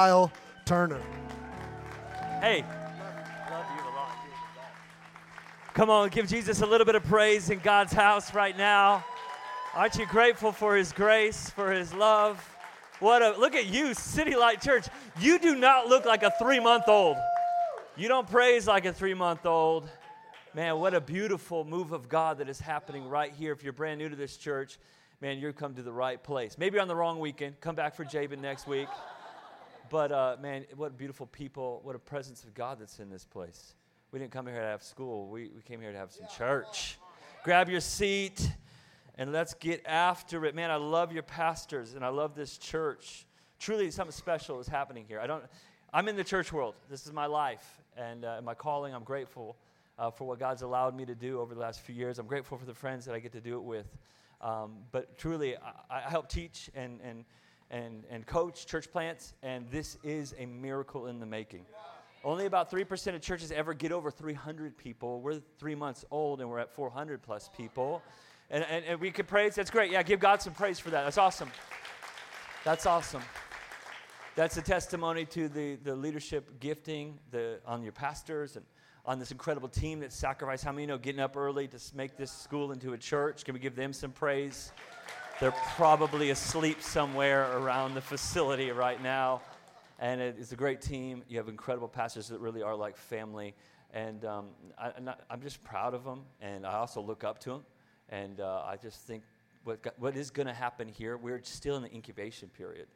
Kyle Turner. Hey. Come on, give Jesus a little bit of praise in God's house right now. Aren't you grateful for His grace, for His love? What a look at you, City Light Church. You do not look like a three month old. You don't praise like a three month old. Man, what a beautiful move of God that is happening right here. If you're brand new to this church, man, you've come to the right place. Maybe on the wrong weekend. Come back for Jabin next week. But uh, man, what beautiful people, what a presence of God that's in this place. We didn't come here to have school, we, we came here to have some church. Grab your seat and let's get after it. Man, I love your pastors and I love this church. Truly, something special is happening here. I don't, I'm in the church world. This is my life and uh, my calling. I'm grateful uh, for what God's allowed me to do over the last few years. I'm grateful for the friends that I get to do it with. Um, but truly, I, I help teach and, and and, and coach church plants, and this is a miracle in the making. Only about 3% of churches ever get over 300 people. We're three months old and we're at 400 plus people. And, and, and we could praise. That's great. Yeah, give God some praise for that. That's awesome. That's awesome. That's a testimony to the, the leadership gifting the, on your pastors and on this incredible team that sacrificed. How many know getting up early to make this school into a church? Can we give them some praise? They're probably asleep somewhere around the facility right now. And it's a great team. You have incredible pastors that really are like family. And um, I, am just proud of them. And I also look up to them. And uh, I just think what, what is going to happen here, we're still in the incubation period.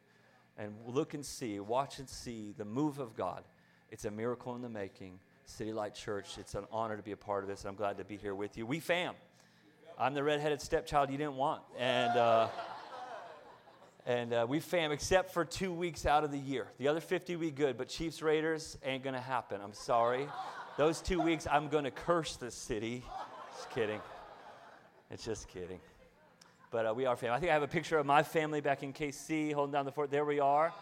And look and see, watch and see the move of God. It's a miracle in the making. City Light Church, it's an honor to be a part of this. I'm glad to be here with you. We fam. I'm the redheaded stepchild you didn't want. And, uh, and uh, we fam, except for two weeks out of the year. The other 50 we good, but Chiefs Raiders ain't going to happen. I'm sorry. Those two weeks, I'm going to curse this city. Just kidding. It's just kidding. But uh, we are family. I think I have a picture of my family back in KC holding down the fort. There we are.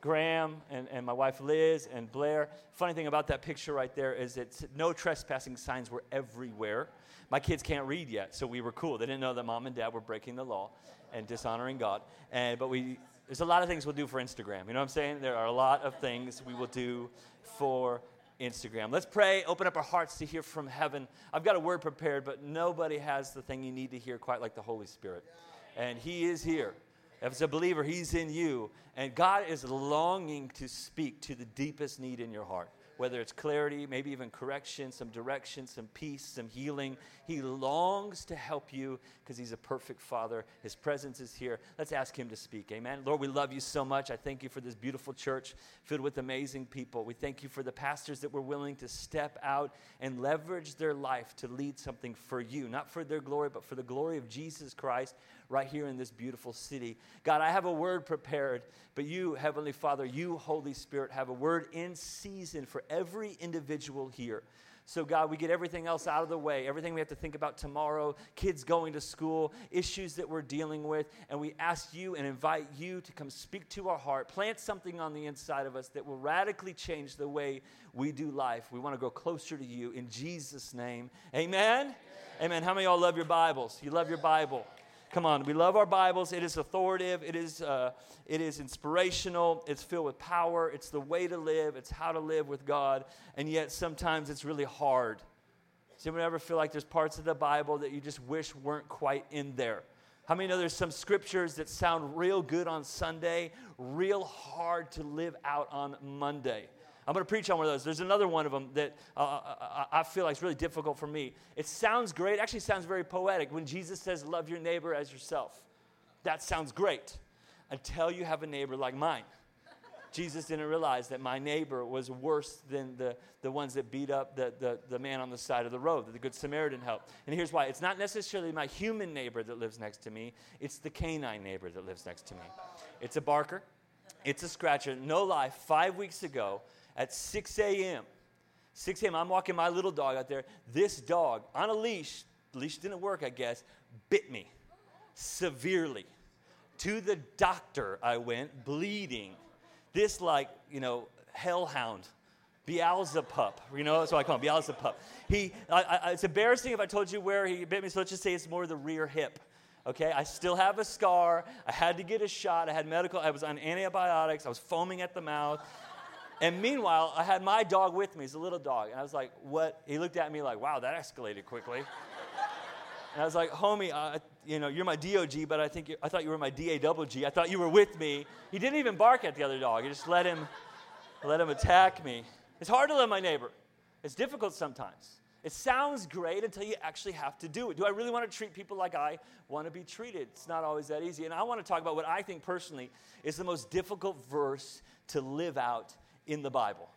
Graham and, and my wife Liz and Blair. Funny thing about that picture right there is that no trespassing signs were everywhere. My kids can't read yet, so we were cool. They didn't know that mom and dad were breaking the law and dishonoring God. And, but we, there's a lot of things we'll do for Instagram. You know what I'm saying? There are a lot of things we will do for Instagram. Let's pray, open up our hearts to hear from heaven. I've got a word prepared, but nobody has the thing you need to hear quite like the Holy Spirit. And He is here. If it's a believer, He's in you. And God is longing to speak to the deepest need in your heart whether it's clarity, maybe even correction, some direction, some peace, some healing. He longs to help you because He's a perfect Father. His presence is here. Let's ask Him to speak. Amen. Lord, we love you so much. I thank you for this beautiful church filled with amazing people. We thank you for the pastors that were willing to step out and leverage their life to lead something for you, not for their glory, but for the glory of Jesus Christ right here in this beautiful city. God, I have a word prepared, but you, Heavenly Father, you, Holy Spirit, have a word in season for every individual here. So, God, we get everything else out of the way, everything we have to think about tomorrow, kids going to school, issues that we're dealing with, and we ask you and invite you to come speak to our heart, plant something on the inside of us that will radically change the way we do life. We want to grow closer to you in Jesus' name. Amen? Amen. Amen. How many of y'all love your Bibles? You love your Bible? Come on, we love our Bibles. It is authoritative, it is, uh, it is inspirational, it's filled with power, it's the way to live, it's how to live with God, and yet sometimes it's really hard. Does anyone ever feel like there's parts of the Bible that you just wish weren't quite in there? How many know there's some scriptures that sound real good on Sunday, real hard to live out on Monday? I'm going to preach on one of those. There's another one of them that uh, uh, uh, I feel like is really difficult for me. It sounds great. It actually sounds very poetic when Jesus says, Love your neighbor as yourself. That sounds great until you have a neighbor like mine. Jesus didn't realize that my neighbor was worse than the, the ones that beat up the, the, the man on the side of the road, that the Good Samaritan helped. And here's why it's not necessarily my human neighbor that lives next to me, it's the canine neighbor that lives next to me. It's a barker, it's a scratcher. No lie, five weeks ago, at 6 a.m. 6 a.m., I'm walking my little dog out there. This dog, on a leash, leash didn't work, I guess, bit me severely. To the doctor, I went, bleeding. This, like, you know, hellhound, Beelzebub. You know, that's what I call him, Beelzebub. He, I, I, it's embarrassing if I told you where he bit me, so let's just say it's more the rear hip. Okay, I still have a scar. I had to get a shot. I had medical, I was on antibiotics. I was foaming at the mouth. And meanwhile, I had my dog with me. He's a little dog. And I was like, what? He looked at me like, wow, that escalated quickly. And I was like, homie, you know, you're my DOG, but I think I thought you were my DAWG. I thought you were with me. He didn't even bark at the other dog. He just let him, let him attack me. It's hard to love my neighbor. It's difficult sometimes. It sounds great until you actually have to do it. Do I really want to treat people like I want to be treated? It's not always that easy. And I want to talk about what I think personally is the most difficult verse to live out in the Bible.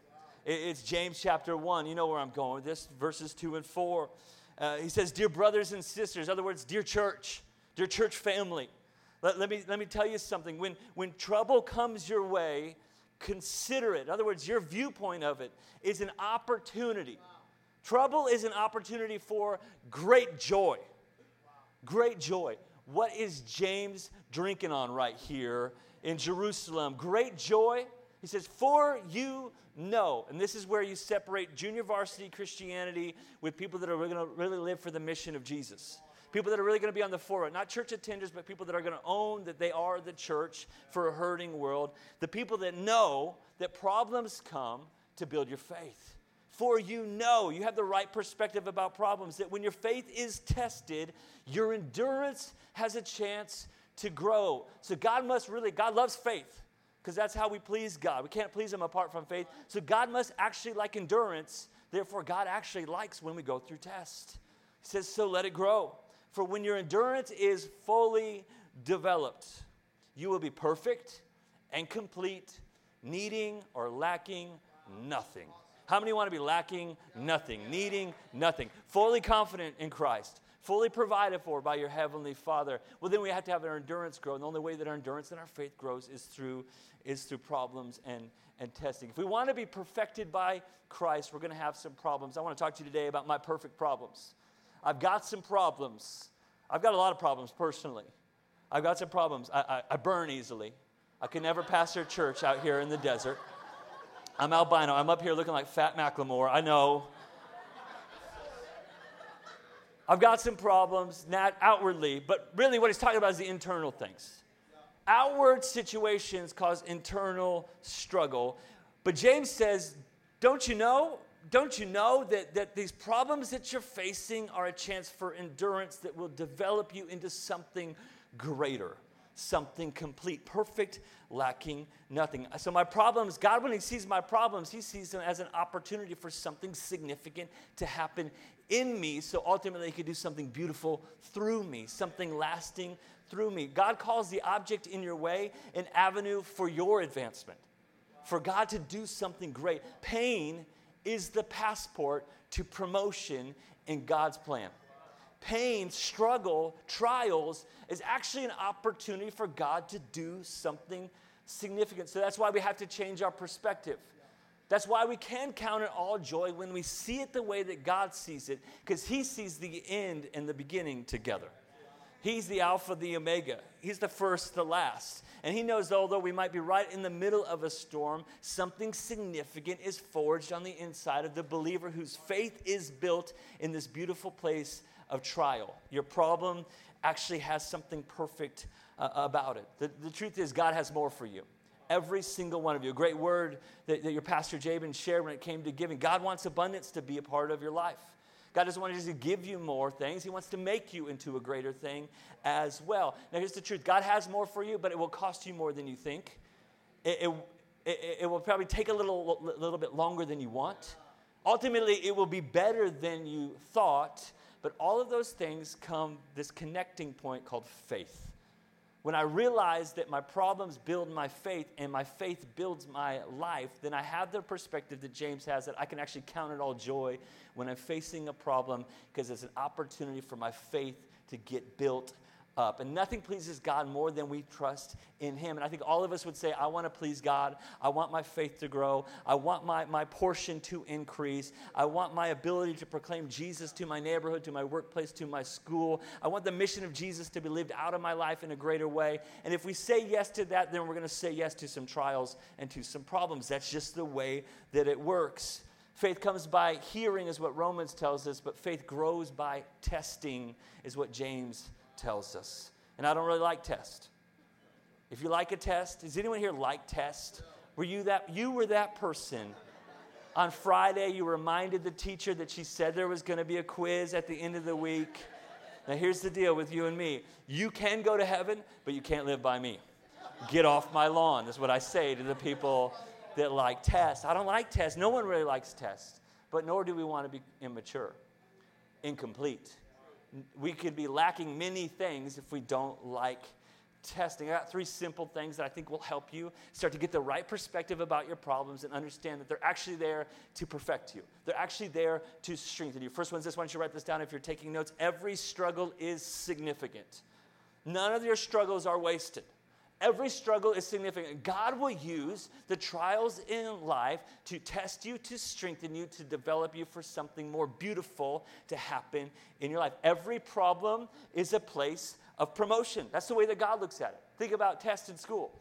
It's James chapter 1. You know where I'm going with this, verses 2 and 4. Uh, he says, Dear brothers and sisters, in other words, dear church, dear church family, let, let, me, let me tell you something. When, when trouble comes your way, consider it. In other words, your viewpoint of it is an opportunity. Trouble is an opportunity for great joy. Great joy. What is James drinking on right here in Jerusalem? Great joy. He says, For you know, and this is where you separate junior varsity Christianity with people that are going to really live for the mission of Jesus. People that are really going to be on the forefront, not church attenders, but people that are going to own that they are the church for a hurting world. The people that know that problems come to build your faith. For you know, you have the right perspective about problems, that when your faith is tested, your endurance has a chance to grow. So God must really, God loves faith because that's how we please God. We can't please Him apart from faith. So God must actually like endurance. Therefore, God actually likes when we go through tests. He says, So let it grow. For when your endurance is fully developed, you will be perfect and complete, needing or lacking nothing. How many want to be lacking nothing, needing nothing, fully confident in Christ? fully provided for by your heavenly Father. Well, then we have to have our endurance grow. And the only way that our endurance and our faith grows is through, is through problems and, and testing. If we want to be perfected by Christ, we're going to have some problems. I want to talk to you today about my perfect problems. I've got some problems. I've got a lot of problems personally. I've got some problems. I, I, I burn easily. I can never pastor a church out here in the desert. I'm albino. I'm up here looking like Fat Macklemore. I know. I've got some problems, not outwardly, but really what he's talking about is the internal things. Outward situations cause internal struggle. But James says, Don't you know? Don't you know that, that these problems that you're facing are a chance for endurance that will develop you into something greater, something complete, perfect, lacking nothing. So, my problems, God, when He sees my problems, He sees them as an opportunity for something significant to happen in me so ultimately he could do something beautiful through me, something lasting through me. God calls the object in your way an avenue for your advancement, for God to do something great. Pain is the passport to promotion in God's plan. Pain, struggle, trials is actually an opportunity for God to do something significant. So that's why we have to change our perspective. That's why we can count it all joy when we see it the way that God sees it, because He sees the end and the beginning together. He's the Alpha, the Omega. He's the first, the last. And He knows, although we might be right in the middle of a storm, something significant is forged on the inside of the believer whose faith is built in this beautiful place of trial. Your problem actually has something perfect uh, about it. The, the truth is, God has more for you every single one of you. A great word that, that your pastor Jabin shared when it came to giving. God wants abundance to be a part of your life. God doesn't want to just give you more things. He wants to make you into a greater thing as well. Now, here's the truth God has more for you, but it will cost you more than you think. It, it, it, it will probably take a little, little bit longer than you want. Ultimately, it will be better than you thought, but all of those things come this connecting point called faith when I realize that my problems build my faith and my faith builds my life, then I have the perspective that James has that I can actually count it all joy when I'm facing a problem because it's an opportunity for my faith to get built up. And nothing pleases God more than we trust in Him. And I think all of us would say, I want to please God. I want my faith to grow. I want my, my portion to increase. I want my ability to proclaim Jesus to my neighborhood, to my workplace, to my school. I want the mission of Jesus to be lived out of my life in a greater way. And if we say yes to that, then we're going to say yes to some trials and to some problems. That's just the way that it works. Faith comes by hearing, is what Romans tells us, but faith grows by testing, is what James tells us. And I don't really like tests. If you like a test, does anyone here like tests? Were you that you were that person? On Friday, you reminded the teacher that she said there was going to be a quiz at the end of the week. Now, here's the deal with you and me you can go to heaven, but you can't live by me. Get off my lawn, is what I say to the people that like tests. I don't like tests. No one really likes tests, but nor do we want to be immature, incomplete. We could be lacking many things if we don't like testing. I got three simple things that I think will help you start to get the right perspective about your problems and understand that they're actually there to perfect you. They're actually there to strengthen you. First one's this. Don't you write this down if you're taking notes? Every struggle is significant. None of your struggles are wasted. Every struggle is significant. God will use the trials in life to test you, to strengthen you, to develop you for something more beautiful to happen in your life. Every problem is a place of promotion. That's the way that God looks at it. Think about tests in school.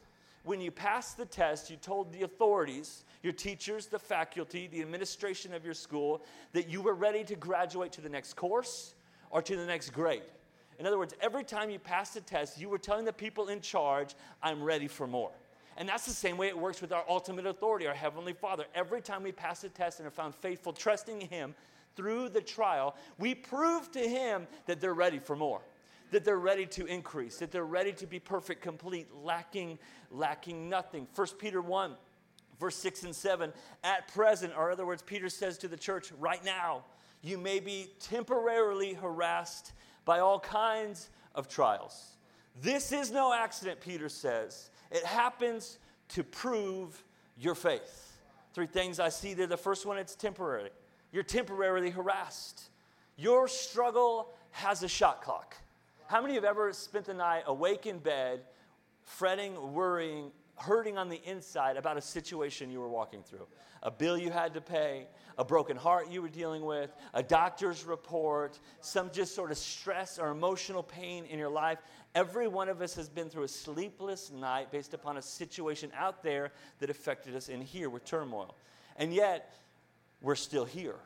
When you passed the test, you told the authorities, your teachers, the faculty, the administration of your school, that you were ready to graduate to the next course or to the next grade. In other words, every time you passed a test, you were telling the people in charge, I'm ready for more. And that's the same way it works with our ultimate authority, our Heavenly Father. Every time we pass a test and are found faithful, trusting Him through the trial, we prove to Him that they're ready for more that they're ready to increase, that they're ready to be perfect, complete, lacking, lacking nothing. 1 Peter 1, verse 6 and 7. At present, or other words, Peter says to the church, right now, you may be temporarily harassed by all kinds of trials. This is no accident, Peter says. It happens to prove your faith. Three things I see there. The first one, it's temporary. You're temporarily harassed. Your struggle has a shot clock. How many of you have ever spent the night awake in bed, fretting, worrying, hurting on the inside about a situation you were walking through? A bill you had to pay, a broken heart you were dealing with, a doctor's report, some just sort of stress or emotional pain in your life. Every one of us has been through a sleepless night based upon a situation out there that affected us in here with turmoil. And yet, we're still here.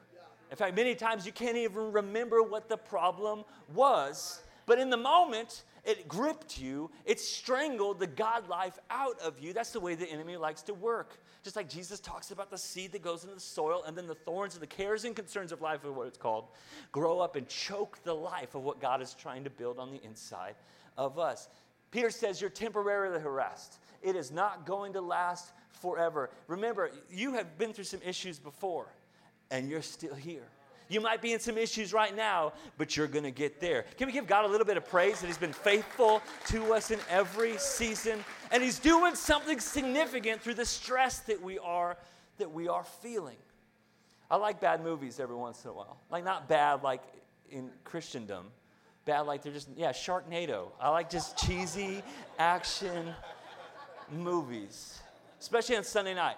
In fact, many times you can't even remember what the problem was but in the moment, it gripped you, it strangled the God life out of you. That's the way the enemy likes to work. Just like Jesus talks about the seed that goes into the soil, and then the thorns and the cares and concerns of life, are what it's called, grow up and choke the life of what God is trying to build on the inside of us. Peter says you're temporarily harassed. It is not going to last forever. Remember, you have been through some issues before, and you're still here. You might be in some issues right now, but you're going to get there. Can we give God a little bit of praise that He's been faithful to us in every season and He's doing something significant through the stress that we are that we are feeling. I like bad movies every once in a while. Like not bad like in Christendom. Bad like they're just yeah, Sharknado. I like just cheesy action movies. Especially on Sunday night.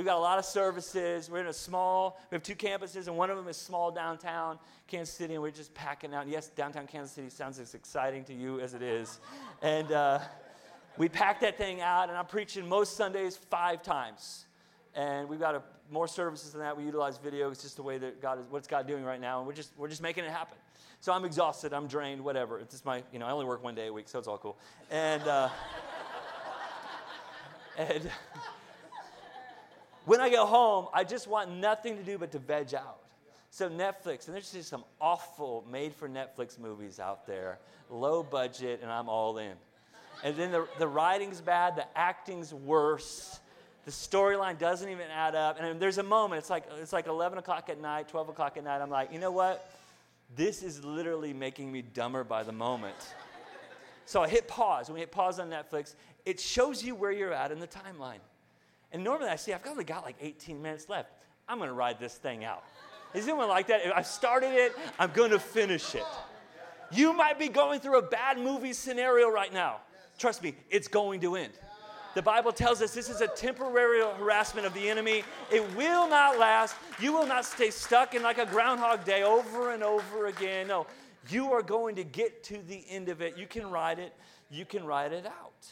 We've got a lot of services. We're in a small, we have two campuses, and one of them is small downtown Kansas City, and we're just packing out. Yes, downtown Kansas City sounds as exciting to you as it is. And uh, we pack that thing out, and I'm preaching most Sundays five times. And we've got a, more services than that. We utilize video. It's just the way that God is, what's God doing right now, and we're just, we're just making it happen. So I'm exhausted, I'm drained, whatever. It's just my, you know, I only work one day a week, so it's all cool. And, uh, and, when I go home, I just want nothing to do but to veg out. So Netflix, and there's just some awful made for Netflix movies out there, low budget, and I'm all in. And then the, the writing's bad, the acting's worse, the storyline doesn't even add up. And there's a moment, it's like, it's like 11 o'clock at night, 12 o'clock at night. I'm like, you know what? This is literally making me dumber by the moment. So I hit pause. When we hit pause on Netflix, it shows you where you're at in the timeline. And normally I say, I've only got like 18 minutes left. I'm going to ride this thing out. Is anyone like that? If I started it, I'm going to finish it. You might be going through a bad movie scenario right now. Trust me, it's going to end. The Bible tells us this is a temporary harassment of the enemy. It will not last. You will not stay stuck in like a groundhog day over and over again. No, you are going to get to the end of it. You can ride it. You can ride it out.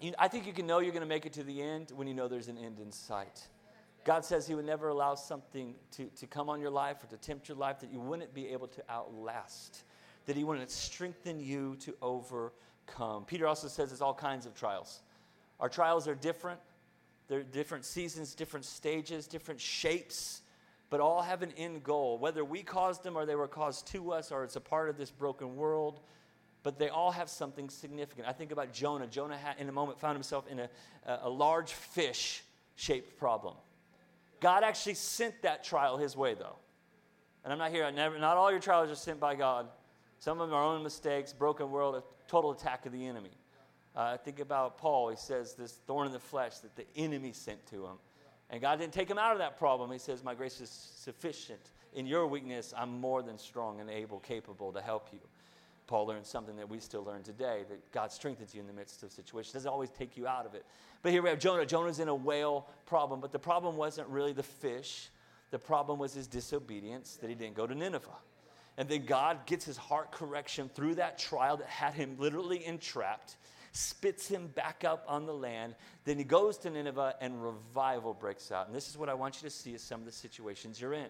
You, I think you can know you're going to make it to the end when you know there's an end in sight. God says He would never allow something to, to come on your life or to tempt your life that you wouldn't be able to outlast. that he wouldn't strengthen you to overcome. Peter also says there's all kinds of trials. Our trials are different. They're different seasons, different stages, different shapes, but all have an end goal. Whether we caused them or they were caused to us or it's a part of this broken world, but they all have something significant. I think about Jonah. Jonah, had, in a moment, found himself in a, a large fish shaped problem. God actually sent that trial his way, though. And I'm not here, I never, not all your trials are sent by God. Some of them are own mistakes, broken world, a total attack of the enemy. Uh, think about Paul. He says, This thorn in the flesh that the enemy sent to him. And God didn't take him out of that problem. He says, My grace is sufficient. In your weakness, I'm more than strong and able, capable to help you. Paul learned something that we still learn today that God strengthens you in the midst of situations. Doesn't always take you out of it. But here we have Jonah. Jonah's in a whale problem, but the problem wasn't really the fish. The problem was his disobedience that he didn't go to Nineveh. And then God gets his heart correction through that trial that had him literally entrapped, spits him back up on the land. Then he goes to Nineveh and revival breaks out. And this is what I want you to see as some of the situations you're in.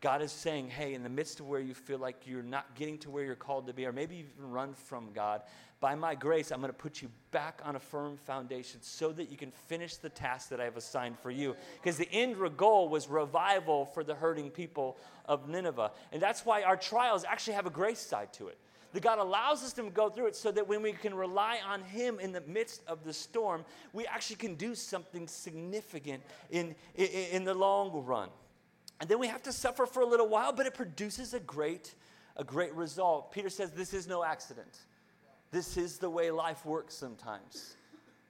God is saying, hey, in the midst of where you feel like you're not getting to where you're called to be, or maybe you've even run from God, by my grace, I'm going to put you back on a firm foundation so that you can finish the task that I have assigned for you. Because the end goal was revival for the hurting people of Nineveh. And that's why our trials actually have a grace side to it. That God allows us to go through it so that when we can rely on Him in the midst of the storm, we actually can do something significant in, in, in the long run. And then we have to suffer for a little while, but it produces a great, a great result. Peter says this is no accident. This is the way life works sometimes.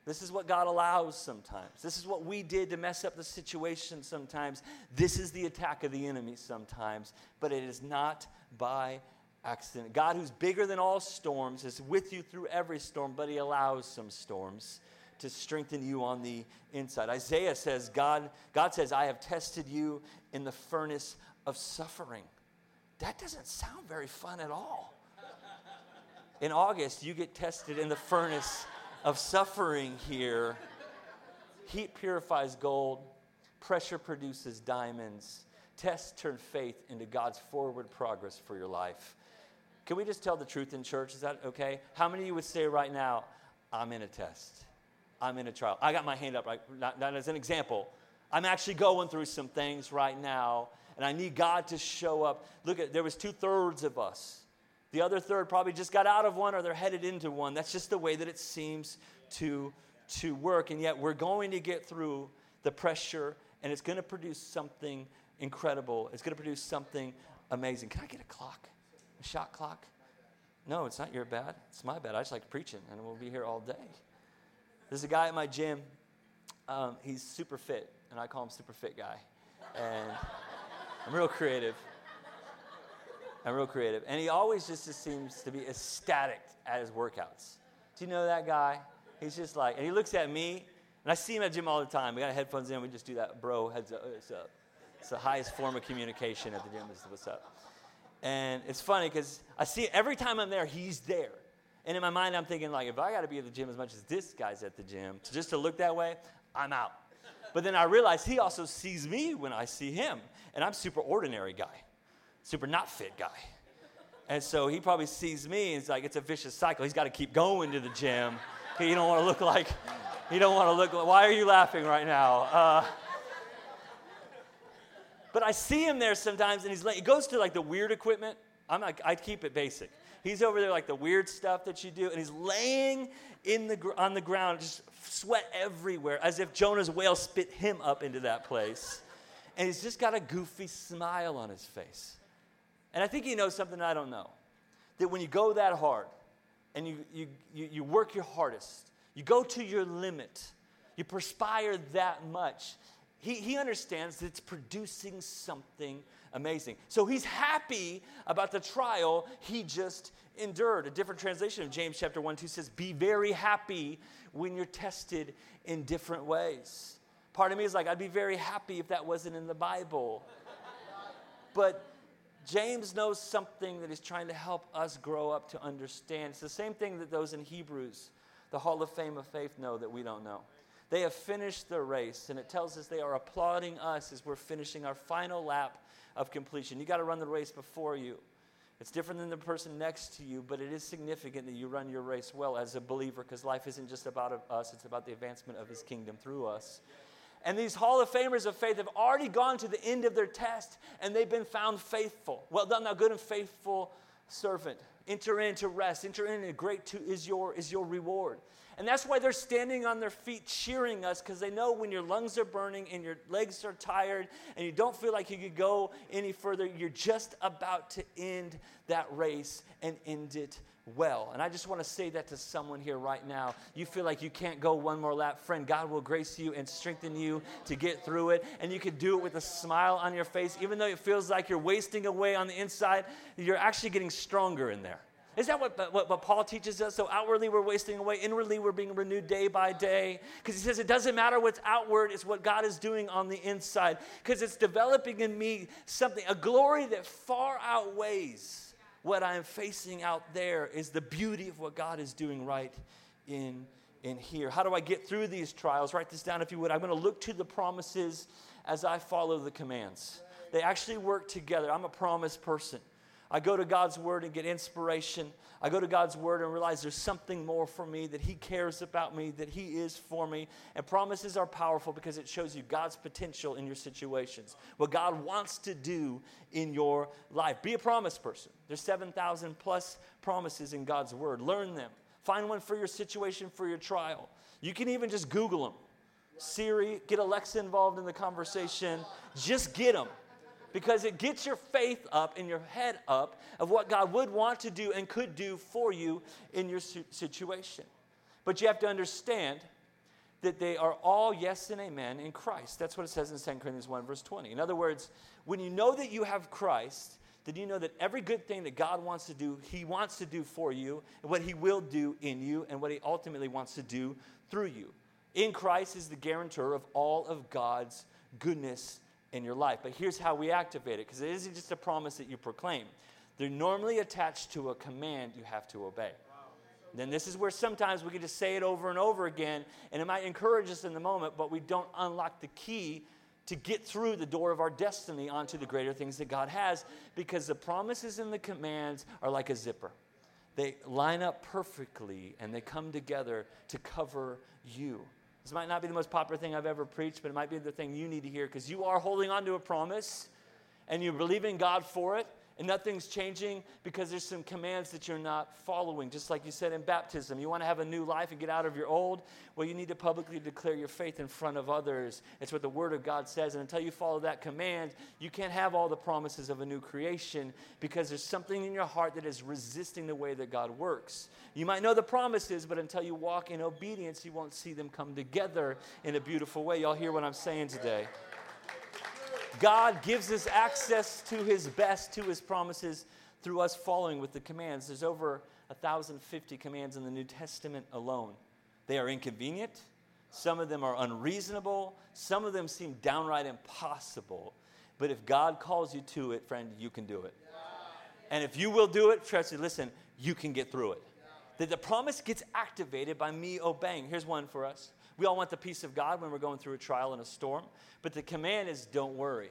This is what God allows sometimes. This is what we did to mess up the situation sometimes. This is the attack of the enemy sometimes, but it is not by accident. God, who's bigger than all storms, is with you through every storm, but He allows some storms to strengthen you on the inside. Isaiah says, God, God says, I have tested you in the furnace of suffering. That doesn't sound very fun at all. In August, you get tested in the furnace of suffering here. Heat purifies gold, pressure produces diamonds. Tests turn faith into God's forward progress for your life. Can we just tell the truth in church? Is that okay? How many of you would say right now, I'm in a test? I'm in a trial. I got my hand up, right? Not, not as an example. I'm actually going through some things right now, and I need God to show up. Look at there was two thirds of us. The other third probably just got out of one or they're headed into one. That's just the way that it seems to, to work. And yet we're going to get through the pressure, and it's going to produce something incredible. It's going to produce something amazing. Can I get a clock? A shot clock? No, it's not your bad. It's my bad. I just like preaching, and we'll be here all day. There's a guy at my gym. Um, he's super fit, and I call him Super Fit Guy. And I'm real creative. I'm real creative. And he always just just seems to be ecstatic at his workouts. Do you know that guy? He's just like, and he looks at me, and I see him at gym all the time. We got headphones in, we just do that, bro, heads up, up. It's the highest form of communication at the gym is what's up. And it's funny because I see every time I'm there, he's there. And in my mind, I'm thinking, like, if I got to be at the gym as much as this guy's at the gym, just to look that way, I'm out. But then I realize he also sees me when I see him. And I'm super ordinary guy, super not fit guy. And so he probably sees me and it's like, it's a vicious cycle. He's got to keep going to the gym. He don't want to look like, he don't want to look like, why are you laughing right now? Uh, but I see him there sometimes and he's like, he goes to like the weird equipment. I'm like, I keep it basic. He's over there like the weird stuff that you do, and he's laying in the, on the ground, just sweat everywhere, as if Jonah's whale spit him up into that place. And he's just got a goofy smile on his face. And I think he knows something I don't know. That when you go that hard and you, you, you, you work your hardest, you go to your limit, you perspire that much, he, he understands that it's producing something amazing. So he's happy about the trial he just endured. A different translation of James chapter 1 2 says, Be very happy when you're tested in different ways. Part of me is like, I'd be very happy if that wasn't in the Bible. but James knows something that he's trying to help us grow up to understand. It's the same thing that those in Hebrews, the Hall of Fame of Faith, know that we don't know. They have finished the race, and it tells us they are applauding us as we're finishing our final lap of completion. You got to run the race before you. It's different than the person next to you, but it is significant that you run your race well as a believer because life isn't just about us, it's about the advancement of His kingdom through us. And these Hall of Famers of faith have already gone to the end of their test and they've been found faithful. Well done, thou good and faithful servant. Enter into rest. Enter in, great to, is, your, is your reward. And that's why they're standing on their feet cheering us because they know when your lungs are burning and your legs are tired and you don't feel like you could go any further, you're just about to end that race and end it well. And I just want to say that to someone here right now. You feel like you can't go one more lap. Friend, God will grace you and strengthen you to get through it. And you can do it with a smile on your face. Even though it feels like you're wasting away on the inside, you're actually getting stronger in there. Is that what, what, what, Paul teaches us? So outwardly we're wasting away, inwardly we're being renewed day by day. Because he says it doesn't matter what's outward, it's what God is doing on the inside. Because it's developing in me something, a glory that far outweighs what I'm facing out there, is the beauty of what God is doing right in, in here. How do I get through these trials? Write this down if you would. I'm going to look to the promises as I follow the commands. They actually work together. I'm a promise person. I go to God's Word and get inspiration. I go to God's Word and realize there's something more for me, that He cares about me, that He is for me. And promises are powerful because it shows you God's potential in your situations, what God wants to do in your life. Be a promise person. There's 7,000 plus promises in God's Word. Learn them. Find one for your situation, for your trial. You can even just Google them. Siri, get Alexa involved in the conversation. Just get them because it gets your faith up and your head up of what God would want to do and could do for you in your situation. But you have to understand that they are all yes and amen in Christ. That's what it says in 2 Corinthians 1, verse 20. In other words, when you know that you have Christ, then you know that every good thing that God wants to do, He wants to do for you, and what He will do in you, and what He ultimately wants to do through you. In Christ is the guarantor of all of God's goodness in your life. But here's how we activate it because it isn't just a promise that you proclaim, they're normally attached to a command you have to obey. Then this is where sometimes we can just say it over and over again, and it might encourage us in the moment, but we don't unlock the key to get through the door of our destiny onto the greater things that God has because the promises and the commands are like a zipper. They line up perfectly and they come together to cover you. This might not be the most popular thing I've ever preached, but it might be the thing you need to hear because you are holding on to a promise and you believe in God for it and nothing's changing because there's some commands that you're not following. Just like you said in baptism, you want to have a new life and get out of your old? Well, you need to publicly declare your faith in front of others. It's what the Word of God says. And until you follow that command, you can't have all the promises of a new creation because there's something in your heart that is resisting the way that God works. You might know the promises, but until you walk in obedience, you won't see them come together in a beautiful way. Y'all hear what I'm saying today? God gives us access to his best, to his promises, through us following with the commands. There's over 1,050 commands in the New Testament alone. They are inconvenient, some of them are unreasonable, some of them seem downright impossible. But if God calls you to it, friend, you can do it. And if you will do it, trust me, listen, you can get through it. That the promise gets activated by me obeying. Here's one for us we all want the peace of God when we're going through a trial and a storm, but the command is don't worry.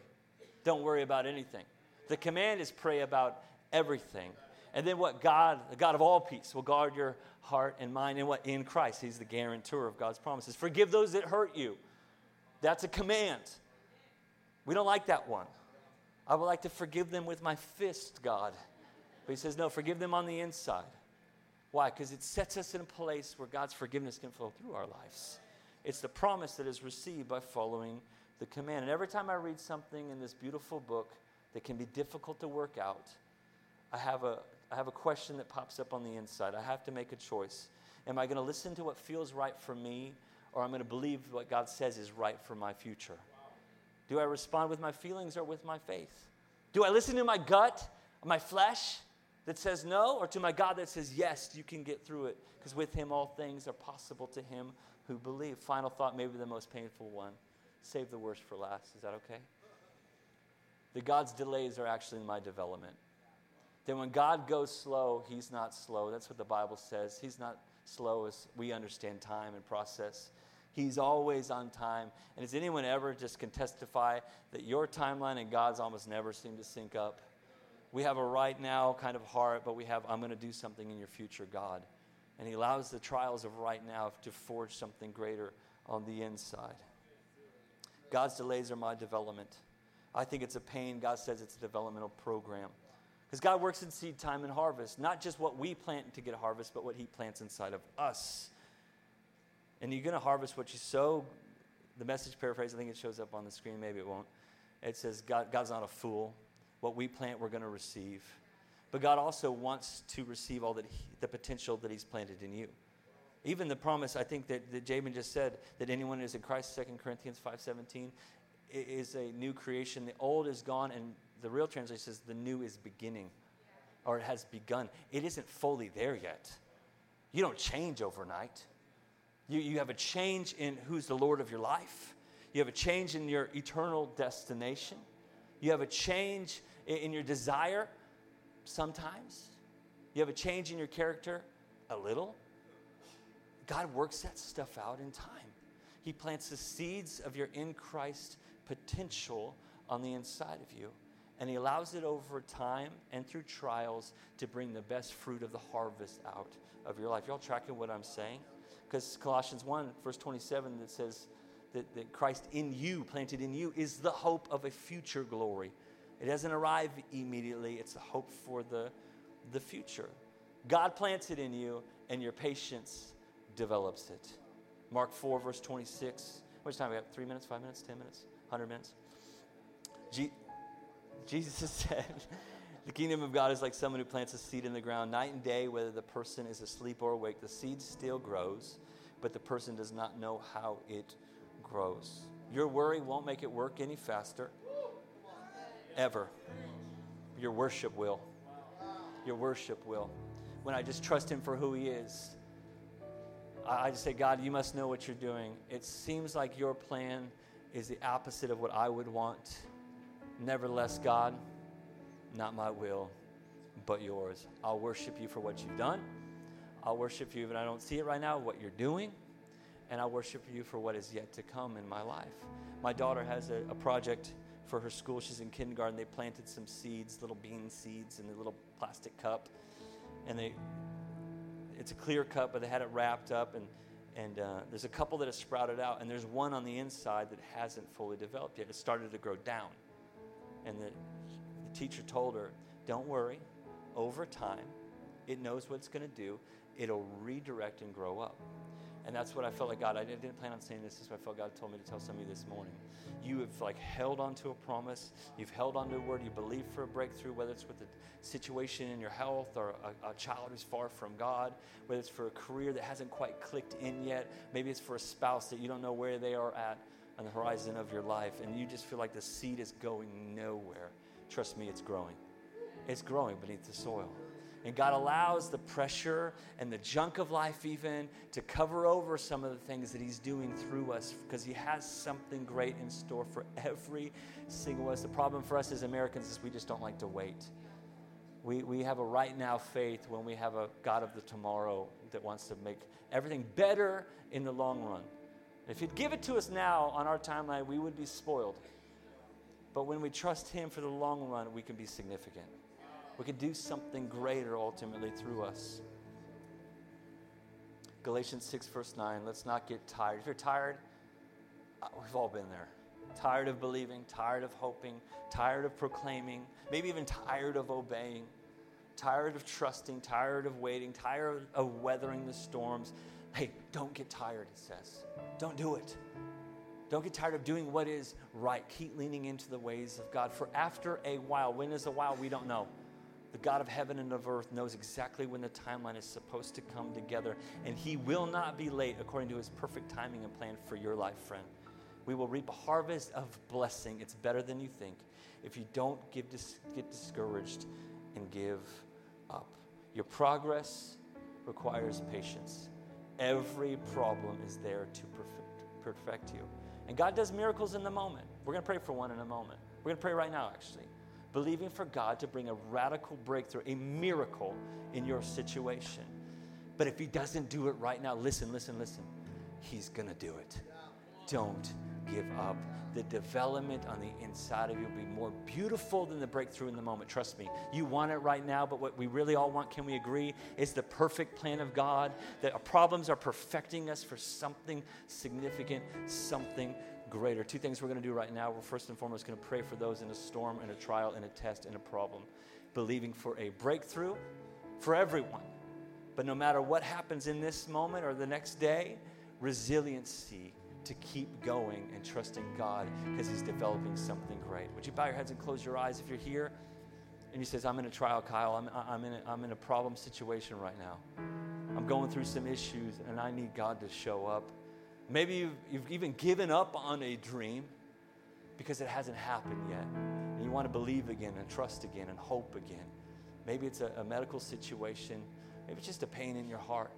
Don't worry about anything. The command is pray about everything. And then what God, the God of all peace, will guard your heart and mind in what? In Christ. He's the guarantor of God's promises. Forgive those that hurt you. That's a command. We don't like that one. I would like to forgive them with my fist, God. But he says, no, forgive them on the inside. Why? Because it sets us in a place where God's forgiveness can flow through our lives. It's the promise that is received by following the command. And every time I read something in this beautiful book that can be difficult to work out, I have a, I have a question that pops up on the inside. I have to make a choice. Am I going to listen to what feels right for me, or I'm going to believe what God says is right for my future? Do I respond with my feelings or with my faith? Do I listen to my gut, my flesh that says no, or to my God that says yes, you can get through it? Because with Him, all things are possible to Him who believe. Final thought, maybe the most painful one. Save the worst for last. Is that okay? That God's delays are actually in my development. That when God goes slow, He's not slow. That's what the Bible says. He's not slow as we understand time and process. He's always on time. And does anyone ever just can testify that your timeline and God's almost never seem to sync up? We have a right now kind of heart, but we have, I'm going to do something in your future, God. And He allows the trials of right now to forge something greater on the inside. God's delays are my development. I think it's a pain. God says it's a developmental program. Because God works in seed time and harvest, not just what we plant to get a harvest, but what He plants inside of us. And you're going to harvest what you sow. The message paraphrase, I think it shows up on the screen, maybe it won't. It says, God, God's not a fool. What we plant, we're going to receive. But God also wants to receive all that he, the potential that He's planted in you. Even the promise, I think that, that Jabin just said, that anyone is in Christ, 2 Corinthians 5.17, is a new creation. The old is gone, and the real translation says the new is beginning, or it has begun. It isn't fully there yet. You don't change overnight. You, you have a change in who's the Lord of your life. You have a change in your eternal destination. You have a change in, your desire sometimes. You have a change in your character a little. God works that stuff out in time. He plants the seeds of your in Christ potential on the inside of you. And He allows it over time and through trials to bring the best fruit of the harvest out of your life. Y'all tracking what I'm saying? Because Colossians 1, verse 27, that says that, that Christ in you, planted in you, is the hope of a future glory. It doesn't arrive immediately, it's a hope for the, the future. God plants it in you, and your patience develops it. Mark 4, verse 26. How much time we have? Three minutes, five minutes, ten minutes, hundred minutes? Je- Jesus said, The kingdom of God is like someone who plants a seed in the ground night and day, whether the person is asleep or awake. The seed still grows, but the person does not know how it grows. Your worry won't make it work any faster, ever. Your worship will. Your worship will. When I just trust Him for who He is, I just say, God, you must know what you're doing. It seems like your plan is the opposite of what I would want. Nevertheless, God, not my will, but yours. I'll worship you for what you've done. I'll worship you, but I don't see it right now, what you're doing. And I'll worship you for what is yet to come in my life. My daughter has a, a project for her school. She's in kindergarten. They planted some seeds, little bean seeds, in a little plastic cup. And they it's a clear cup, but they had it wrapped up, and and uh, there's a couple that have sprouted out, and there's one on the inside that hasn't fully developed yet. It started to grow down, and the, the teacher told her, "Don't worry, over time, it knows what it's going to do. It'll redirect and grow up." And that's what I felt like God. I didn't plan on saying this. This is what I felt God told me to tell some of you this morning. You have like held onto a promise. You've held onto a word. You believe for a breakthrough, whether it's with a situation in your health or a, a child who's far from God, whether it's for a career that hasn't quite clicked in yet. Maybe it's for a spouse that you don't know where they are at on the horizon of your life, and you just feel like the seed is going nowhere. Trust me, it's growing. It's growing beneath the soil. And God allows the pressure and the junk of life, even, to cover over some of the things that He's doing through us because He has something great in store for every single one. The problem for us as Americans is we just don't like to wait. We, we have a right now faith when we have a God of the tomorrow that wants to make everything better in the long run. If He'd give it to us now on our timeline, we would be spoiled. But when we trust Him for the long run, we can be significant we could do something greater ultimately through us. Galatians 6, verse 9. Let's not get tired. If you're tired, uh, we've all been there. Tired of believing, tired of hoping, tired of proclaiming, maybe even tired of obeying, tired of trusting, tired of waiting, tired of weathering the storms. Hey, don't get tired, it says. Don't do it. Don't get tired of doing what is right. Keep leaning into the ways of God. For after a while, when is a while? We don't know. The God of heaven and of earth knows exactly when the timeline is supposed to come together, and He will not be late according to His perfect timing and plan for your life, friend. We will reap a harvest of blessing. It's better than you think if you don't give dis- get discouraged and give up. Your progress requires patience. Every problem is there to perfect, perfect you. And God does miracles in the moment. We're going to pray for one in a moment. We're going to pray right now, actually believing for God to bring a radical breakthrough, a miracle in your situation. But if He doesn't do it right now, listen, listen, listen. He's to do it. Don't give up. The development on the inside of you will be more beautiful than the breakthrough in the moment. Trust me. You want it right now, but what we really all want, can we agree, is the perfect plan of God that our problems are perfecting us for something significant, something greater. Two things we're going to do right now. We're first and foremost going to pray for those in a storm, in a trial, in a test, in a problem, believing for a breakthrough for everyone. But no matter what happens in this moment or the next day, resiliency to keep going and trusting God because He's developing something great. Would you bow your heads and close your eyes if you're here and He says, I'm in a trial, Kyle. I'm, I'm, in a, I'm in a problem situation right now. I'm going through some issues and I need God to show up. Maybe you've, you've even given up on a dream because it hasn't happened yet. And you want to believe again and trust again and hope again. Maybe it's a, a medical situation. Maybe it's just a pain in your heart.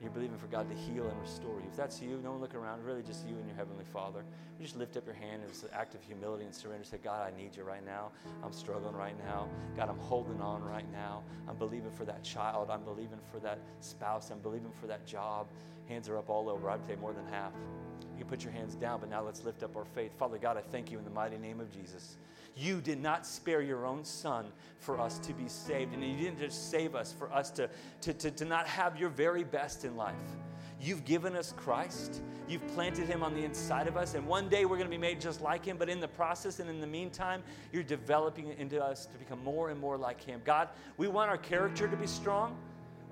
You're believing for God to heal and restore you. If that's you, don't look around, really just you and your Heavenly Father. You just lift up your hand and it's an act of humility and surrender. Say, God, I need you right now. I'm struggling right now. God, I'm holding on right now. I'm believing for that child. I'm believing for that spouse. I'm believing for that job. Hands are up all over. I'd say more than half. You can put your hands down, but now let's lift up our faith. Father God, I thank you in the mighty name of Jesus. You did not spare your own son for us to be saved. And you didn't just save us for us to, to, to, to not have your very best in life. You've given us Christ. You've planted him on the inside of us. And one day we're going to be made just like him. But in the process and in the meantime, you're developing into us to become more and more like him. God, we want our character to be strong.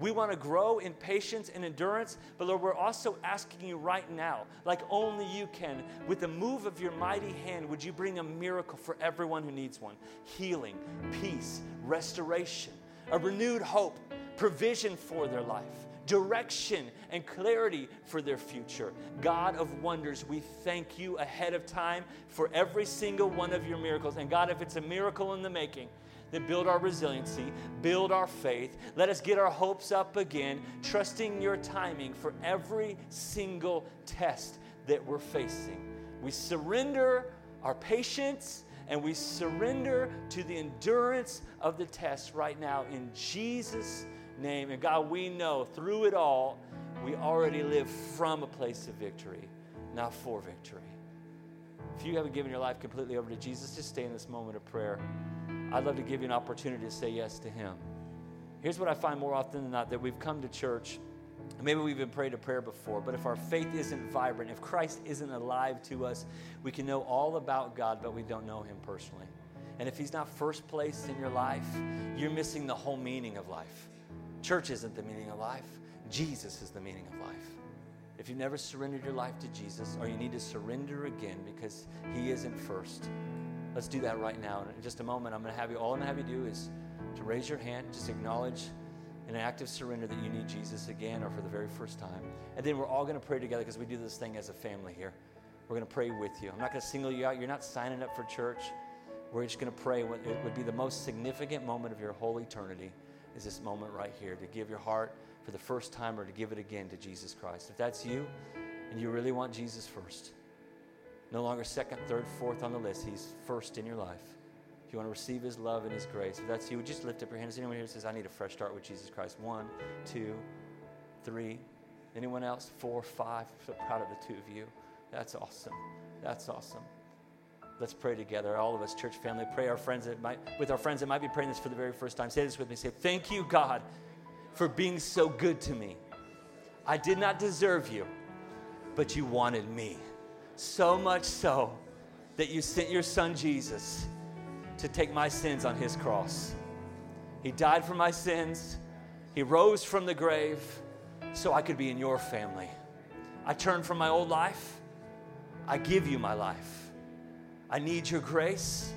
We want to grow in patience and endurance, but Lord, we're also asking you right now, like only you can, with the move of your mighty hand, would you bring a miracle for everyone who needs one? Healing, peace, restoration, a renewed hope, provision for their life, direction and clarity for their future. God of wonders, we thank you ahead of time for every single one of your miracles. And God, if it's a miracle in the making, that build our resiliency, build our faith. Let us get our hopes up again, trusting your timing for every single test that we're facing. We surrender our patience and we surrender to the endurance of the test right now in Jesus' name. And God, we know through it all, we already live from a place of victory, not for victory. If you haven't given your life completely over to Jesus, just stay in this moment of prayer. I'd love to give you an opportunity to say yes to Him. Here's what I find more often than not that we've come to church, maybe we've even prayed a prayer before, but if our faith isn't vibrant, if Christ isn't alive to us, we can know all about God, but we don't know Him personally. And if He's not first place in your life, you're missing the whole meaning of life. Church isn't the meaning of life, Jesus is the meaning of life. If you've never surrendered your life to Jesus, or you need to surrender again because He isn't first, Let's do that right now. In just a moment, I'm going to have you, all I'm going to have you do is to raise your hand, just acknowledge an act of surrender that you need Jesus again or for the very first time. And then we're all going to pray together because we do this thing as a family here. We're going to pray with you. I'm not going to single you out. You're not signing up for church. We're just going to pray. It would be the most significant moment of your whole eternity is this moment right here to give your heart for the first time or to give it again to Jesus Christ. If that's you and you really want Jesus first, no longer second, third, fourth on the list. He's first in your life. If you want to receive His love and His grace, if that's you, would just lift up your hand. Is anyone here says, I need a fresh start with Jesus Christ? One, two, three. Anyone else? Four, five. I'm so proud of the two of you. That's awesome. That's awesome. Let's pray together. All of us, church family, pray our friends that might, with our friends that might be praying this for the very first time. Say this with me. Say, Thank you, God, for being so good to me. I did not deserve you, but you wanted me. So much so that you sent your son Jesus to take my sins on his cross. He died for my sins, he rose from the grave so I could be in your family. I turned from my old life. I give you my life. I need your grace.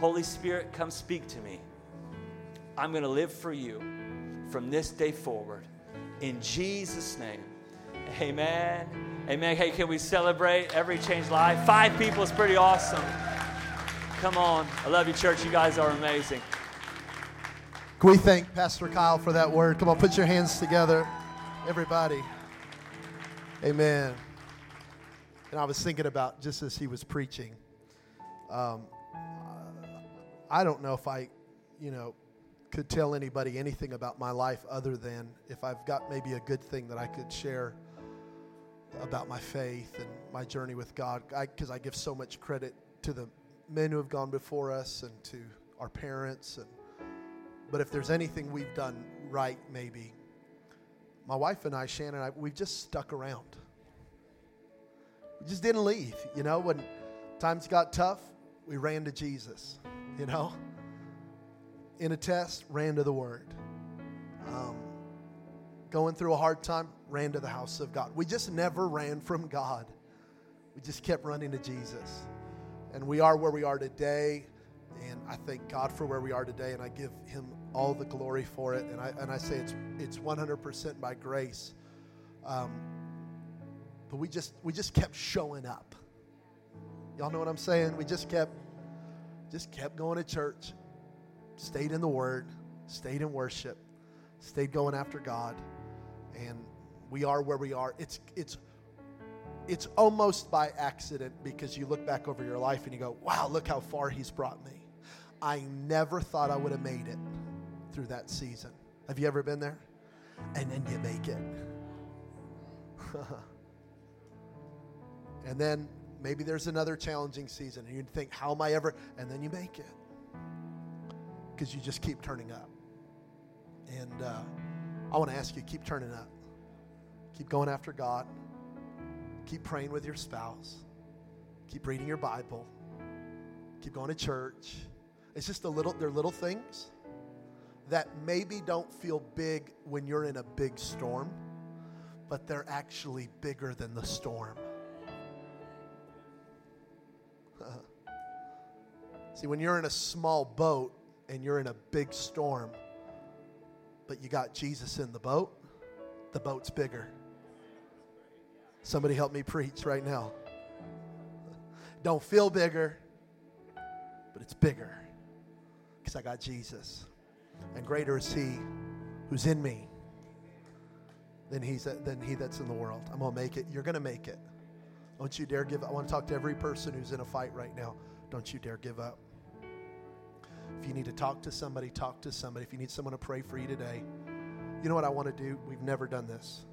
Holy Spirit, come speak to me. I'm going to live for you from this day forward. In Jesus' name, amen Amen. Hey, can we celebrate every changed life? Five people is pretty awesome. Come on. I love you, church. You guys are amazing. Can we thank Pastor Kyle for that word? Come on, put your hands together, everybody. Amen. And I was thinking about just as he was preaching, um, I don't know if I, you know, could tell anybody anything about my life other than if I've got maybe a good thing that I could share about my faith and my journey with God. Because I, I give so much credit to the men who have gone before us and to our parents and but if there's anything we've done right maybe my wife and I Shannon and I we've just stuck around. We just didn't leave you know when times got tough we ran to Jesus you know? In a test ran to the word. Um, going through a hard time ran to the house of God we just never ran from God we just kept running to Jesus and we are where we are today. And I thank God for where we are today, and I give Him all the glory for it. And I and I say it's it's 100% by grace. Um, but we just we just kept showing up. Y'all know what I'm saying? We just kept just kept going to church, stayed in the Word, stayed in worship, stayed going after God, and we are where we are. It's it's it's almost by accident because you look back over your life and you go, wow, look how far he's brought me. I never thought I would have made it through that season. Have you ever been there? And then you make it. and then maybe there's another challenging season and you think, how am I ever? And then you make it because you just keep turning up. And uh, I want to ask you keep turning up, keep going after God. Keep praying with your spouse. Keep reading your Bible. Keep going to church. It's just a little, they're little things that maybe don't feel big when you're in a big storm, but they're actually bigger than the storm. See, when you're in a small boat and you're in a big storm, but you got Jesus in the boat, the boat's bigger. Somebody help me preach right now. Don't feel bigger, but it's bigger because I got Jesus. And greater is He who's in me than, he's, than He that's in the world. I'm going to make it. You're going to make it. Don't you dare give up. I want to talk to every person who's in a fight right now. Don't you dare give up. If you need to talk to somebody, talk to somebody. If you need someone to pray for you today, you know what I want to do? We've never done this.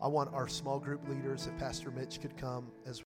I want our small group leaders, if Pastor Mitch could come as